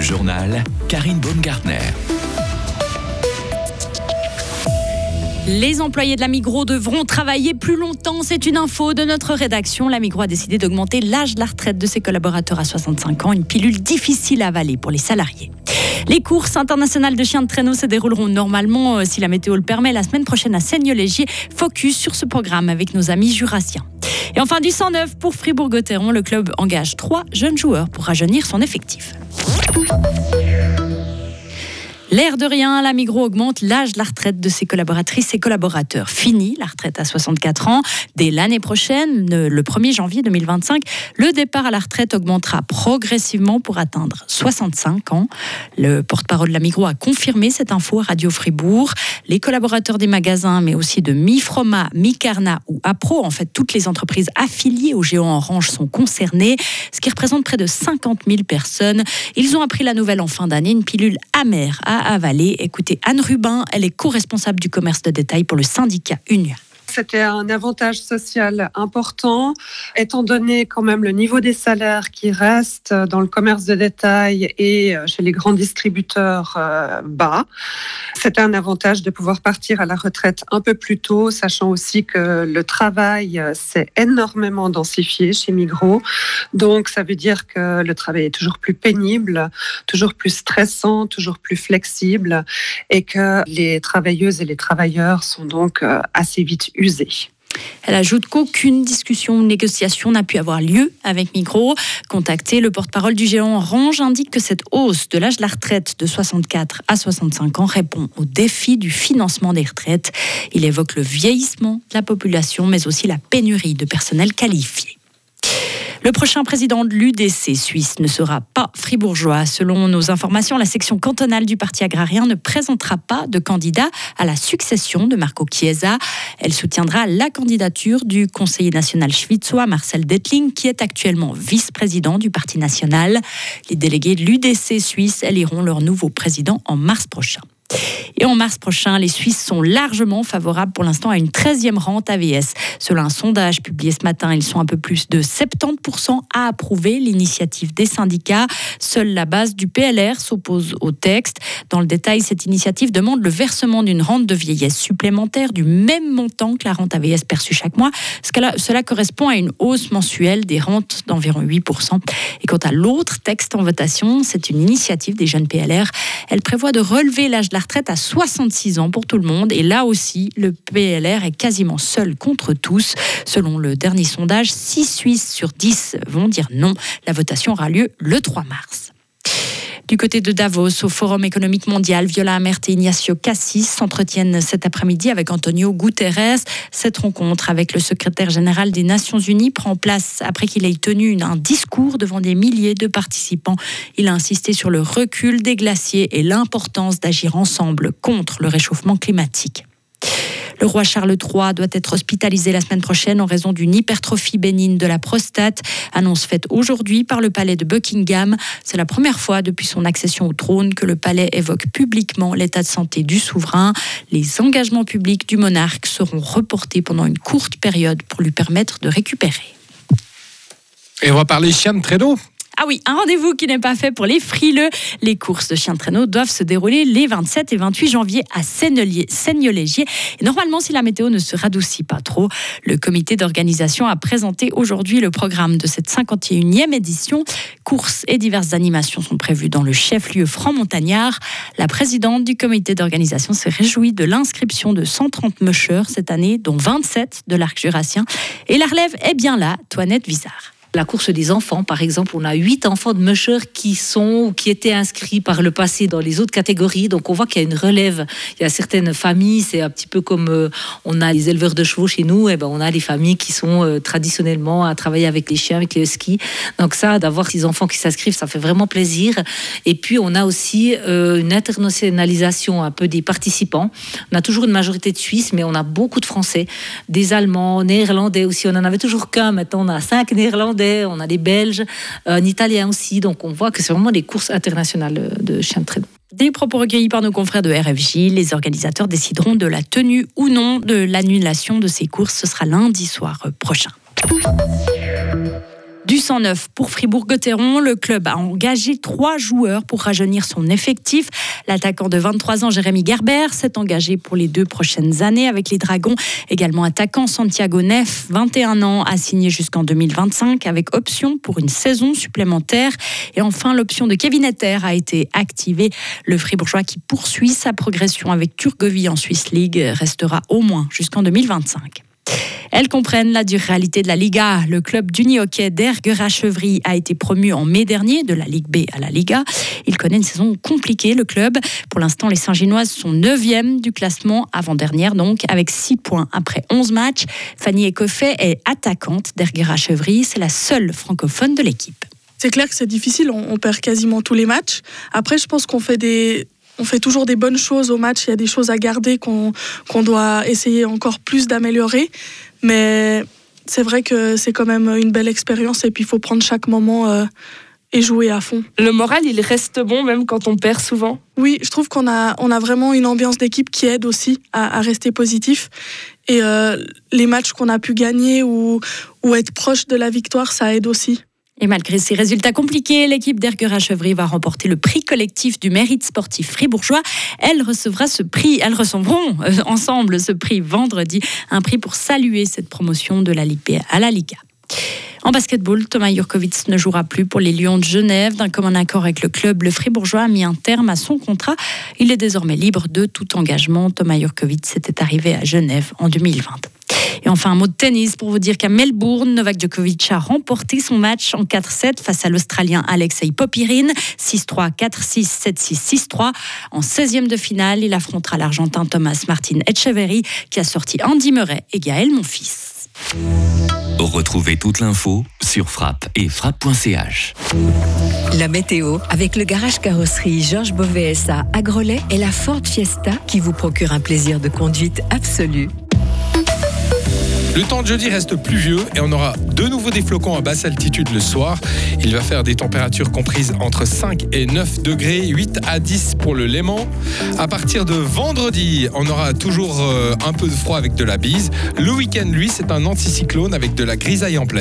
Journal Karine Baumgartner. Les employés de la Migros devront travailler plus longtemps. C'est une info de notre rédaction. La Migros a décidé d'augmenter l'âge de la retraite de ses collaborateurs à 65 ans, une pilule difficile à avaler pour les salariés. Les courses internationales de chiens de traîneau se dérouleront normalement, euh, si la météo le permet, la semaine prochaine à Seigneur-Légier. Focus sur ce programme avec nos amis jurassiens. Et enfin, du 109 pour Fribourg-Gotteron, le club engage trois jeunes joueurs pour rajeunir son effectif. L'air de rien, la Migros augmente l'âge de la retraite de ses collaboratrices et collaborateurs. Fini la retraite à 64 ans. Dès l'année prochaine, le 1er janvier 2025, le départ à la retraite augmentera progressivement pour atteindre 65 ans. Le porte-parole de la Migros a confirmé cette info à Radio Fribourg. Les collaborateurs des magasins, mais aussi de Mifroma, Micarna ou Apro, en fait toutes les entreprises affiliées au géant Orange sont concernées, ce qui représente près de 50 000 personnes. Ils ont appris la nouvelle en fin d'année, une pilule amère avaler. Écoutez Anne Rubin, elle est co-responsable du commerce de détail pour le syndicat Union. C'était un avantage social important, étant donné quand même le niveau des salaires qui reste dans le commerce de détail et euh, chez les grands distributeurs euh, bas. C'était un avantage de pouvoir partir à la retraite un peu plus tôt, sachant aussi que le travail euh, s'est énormément densifié chez Migros. Donc, ça veut dire que le travail est toujours plus pénible, toujours plus stressant, toujours plus flexible et que les travailleuses et les travailleurs sont donc assez vite elle ajoute qu'aucune discussion ou négociation n'a pu avoir lieu avec Migros. Contacté, le porte-parole du géant Orange indique que cette hausse de l'âge de la retraite de 64 à 65 ans répond au défi du financement des retraites. Il évoque le vieillissement de la population, mais aussi la pénurie de personnel qualifié. Le prochain président de l'UDC suisse ne sera pas fribourgeois. Selon nos informations, la section cantonale du Parti agrarien ne présentera pas de candidat à la succession de Marco Chiesa. Elle soutiendra la candidature du conseiller national schwitzois Marcel Dettling, qui est actuellement vice-président du Parti national. Les délégués de l'UDC suisse éliront leur nouveau président en mars prochain. Et en mars prochain, les Suisses sont largement favorables pour l'instant à une 13e rente AVS. Selon un sondage publié ce matin, ils sont un peu plus de 70% à approuver l'initiative des syndicats. Seule la base du PLR s'oppose au texte. Dans le détail, cette initiative demande le versement d'une rente de vieillesse supplémentaire du même montant que la rente AVS perçue chaque mois. Cela correspond à une hausse mensuelle des rentes d'environ 8%. Et quant à l'autre texte en votation, c'est une initiative des jeunes PLR. Elle prévoit de relever l'âge de la retraite à 66 ans pour tout le monde. Et là aussi, le PLR est quasiment seul contre tous. Selon le dernier sondage, 6 Suisses sur 10 vont dire non. La votation aura lieu le 3 mars. Du côté de Davos, au Forum économique mondial, Viola Amert et Ignacio Cassis s'entretiennent cet après-midi avec Antonio Guterres. Cette rencontre avec le secrétaire général des Nations Unies prend place après qu'il ait tenu un discours devant des milliers de participants. Il a insisté sur le recul des glaciers et l'importance d'agir ensemble contre le réchauffement climatique. Le roi Charles III doit être hospitalisé la semaine prochaine en raison d'une hypertrophie bénigne de la prostate. Annonce faite aujourd'hui par le palais de Buckingham. C'est la première fois depuis son accession au trône que le palais évoque publiquement l'état de santé du souverain. Les engagements publics du monarque seront reportés pendant une courte période pour lui permettre de récupérer. Et on va parler chien de traîneau. Ah oui, un rendez-vous qui n'est pas fait pour les frileux. Les courses de chiens de traîneau doivent se dérouler les 27 et 28 janvier à Seigneur-Légier. Et normalement, si la météo ne se radoucit pas trop, le comité d'organisation a présenté aujourd'hui le programme de cette 51e édition. Courses et diverses animations sont prévues dans le chef-lieu franc-montagnard. La présidente du comité d'organisation se réjouit de l'inscription de 130 mushers cette année, dont 27 de l'arc jurassien. Et la relève est bien là, Toinette Vizard. La course des enfants, par exemple, on a huit enfants de musher qui sont ou qui étaient inscrits par le passé dans les autres catégories. Donc on voit qu'il y a une relève. Il y a certaines familles, c'est un petit peu comme euh, on a les éleveurs de chevaux chez nous. Et eh ben on a les familles qui sont euh, traditionnellement à travailler avec les chiens, avec les huskies. Donc ça, d'avoir ces enfants qui s'inscrivent, ça fait vraiment plaisir. Et puis on a aussi euh, une internationalisation un peu des participants. On a toujours une majorité de Suisses, mais on a beaucoup de Français, des Allemands, Néerlandais aussi. On en avait toujours qu'un. Maintenant on a cinq Néerlandais on a des Belges, euh, un Italien aussi. Donc on voit que c'est vraiment des courses internationales de chiens de traîneau. Des propos recueillis par nos confrères de RFJ, les organisateurs décideront de la tenue ou non de l'annulation de ces courses. Ce sera lundi soir prochain. Du 109 pour Fribourg-Gotteron. Le club a engagé trois joueurs pour rajeunir son effectif. L'attaquant de 23 ans, Jérémy Gerber, s'est engagé pour les deux prochaines années avec les Dragons. Également attaquant Santiago Neff, 21 ans, a signé jusqu'en 2025 avec option pour une saison supplémentaire. Et enfin, l'option de Kevin Etter a été activée. Le Fribourgeois qui poursuit sa progression avec Turgovie en Swiss League restera au moins jusqu'en 2025. Elles comprennent la dure réalité de la Liga. Le club d'uni-hockey d'Erguera-Chevry a été promu en mai dernier de la Ligue B à la Liga. Il connaît une saison compliquée, le club. Pour l'instant, les Saint-Ginoises sont 9e du classement, avant-dernière donc, avec 6 points après 11 matchs. Fanny Ecoffet est attaquante d'Erguera-Chevry. C'est la seule francophone de l'équipe. C'est clair que c'est difficile, on, perd quasiment tous les matchs. Après, je pense qu'on fait des, on fait toujours des bonnes choses au match. Il y a des choses à garder qu'on doit essayer encore plus d'améliorer. Mais c'est vrai que c'est quand même une belle expérience et puis il faut prendre chaque moment euh, et jouer à fond. Le moral, il reste bon même quand on perd souvent? Oui, je trouve qu'on a, on a vraiment une ambiance d'équipe qui aide aussi à, rester positif. Et euh, les matchs qu'on a pu gagner ou, ou être proche de la victoire, ça aide aussi. Et malgré ces résultats compliqués, l'équipe d'Erguera-Chevry va remporter le prix collectif du mérite sportif fribourgeois. Elle recevra ce prix, elles recevront euh, ensemble ce prix vendredi, un prix pour saluer cette promotion de la Ligue à la Liga. En basketball, Thomas Jurkovic ne jouera plus pour les Lions de Genève. D'un commun accord avec le club, le Fribourgeois a mis un terme à son contrat. Il est désormais libre de tout engagement. Thomas Jurkovic s'était arrivé à Genève en 2020. Et enfin, un mot de tennis pour vous dire qu'à Melbourne, Novak Djokovic a remporté son match en 4-7 face à l'Australien Alexei Popirine. 6-3, 4-6, 7-6, 6-3. En 16e de finale, il affrontera l'Argentin Thomas Martin Etcheverry qui a sorti Andy Murray et Gaël Monfils. Retrouvez toute l'info sur frappe et frappe.ch. La météo avec le garage carrosserie Georges Beauvais à Grelais et la Ford Fiesta qui vous procure un plaisir de conduite absolu. Le temps de jeudi reste pluvieux et on aura de nouveau des flocons à basse altitude le soir. Il va faire des températures comprises entre 5 et 9 degrés, 8 à 10 pour le Léman. À partir de vendredi, on aura toujours euh, un peu de froid avec de la bise. Le week-end, lui, c'est un anticyclone avec de la grisaille en pleine.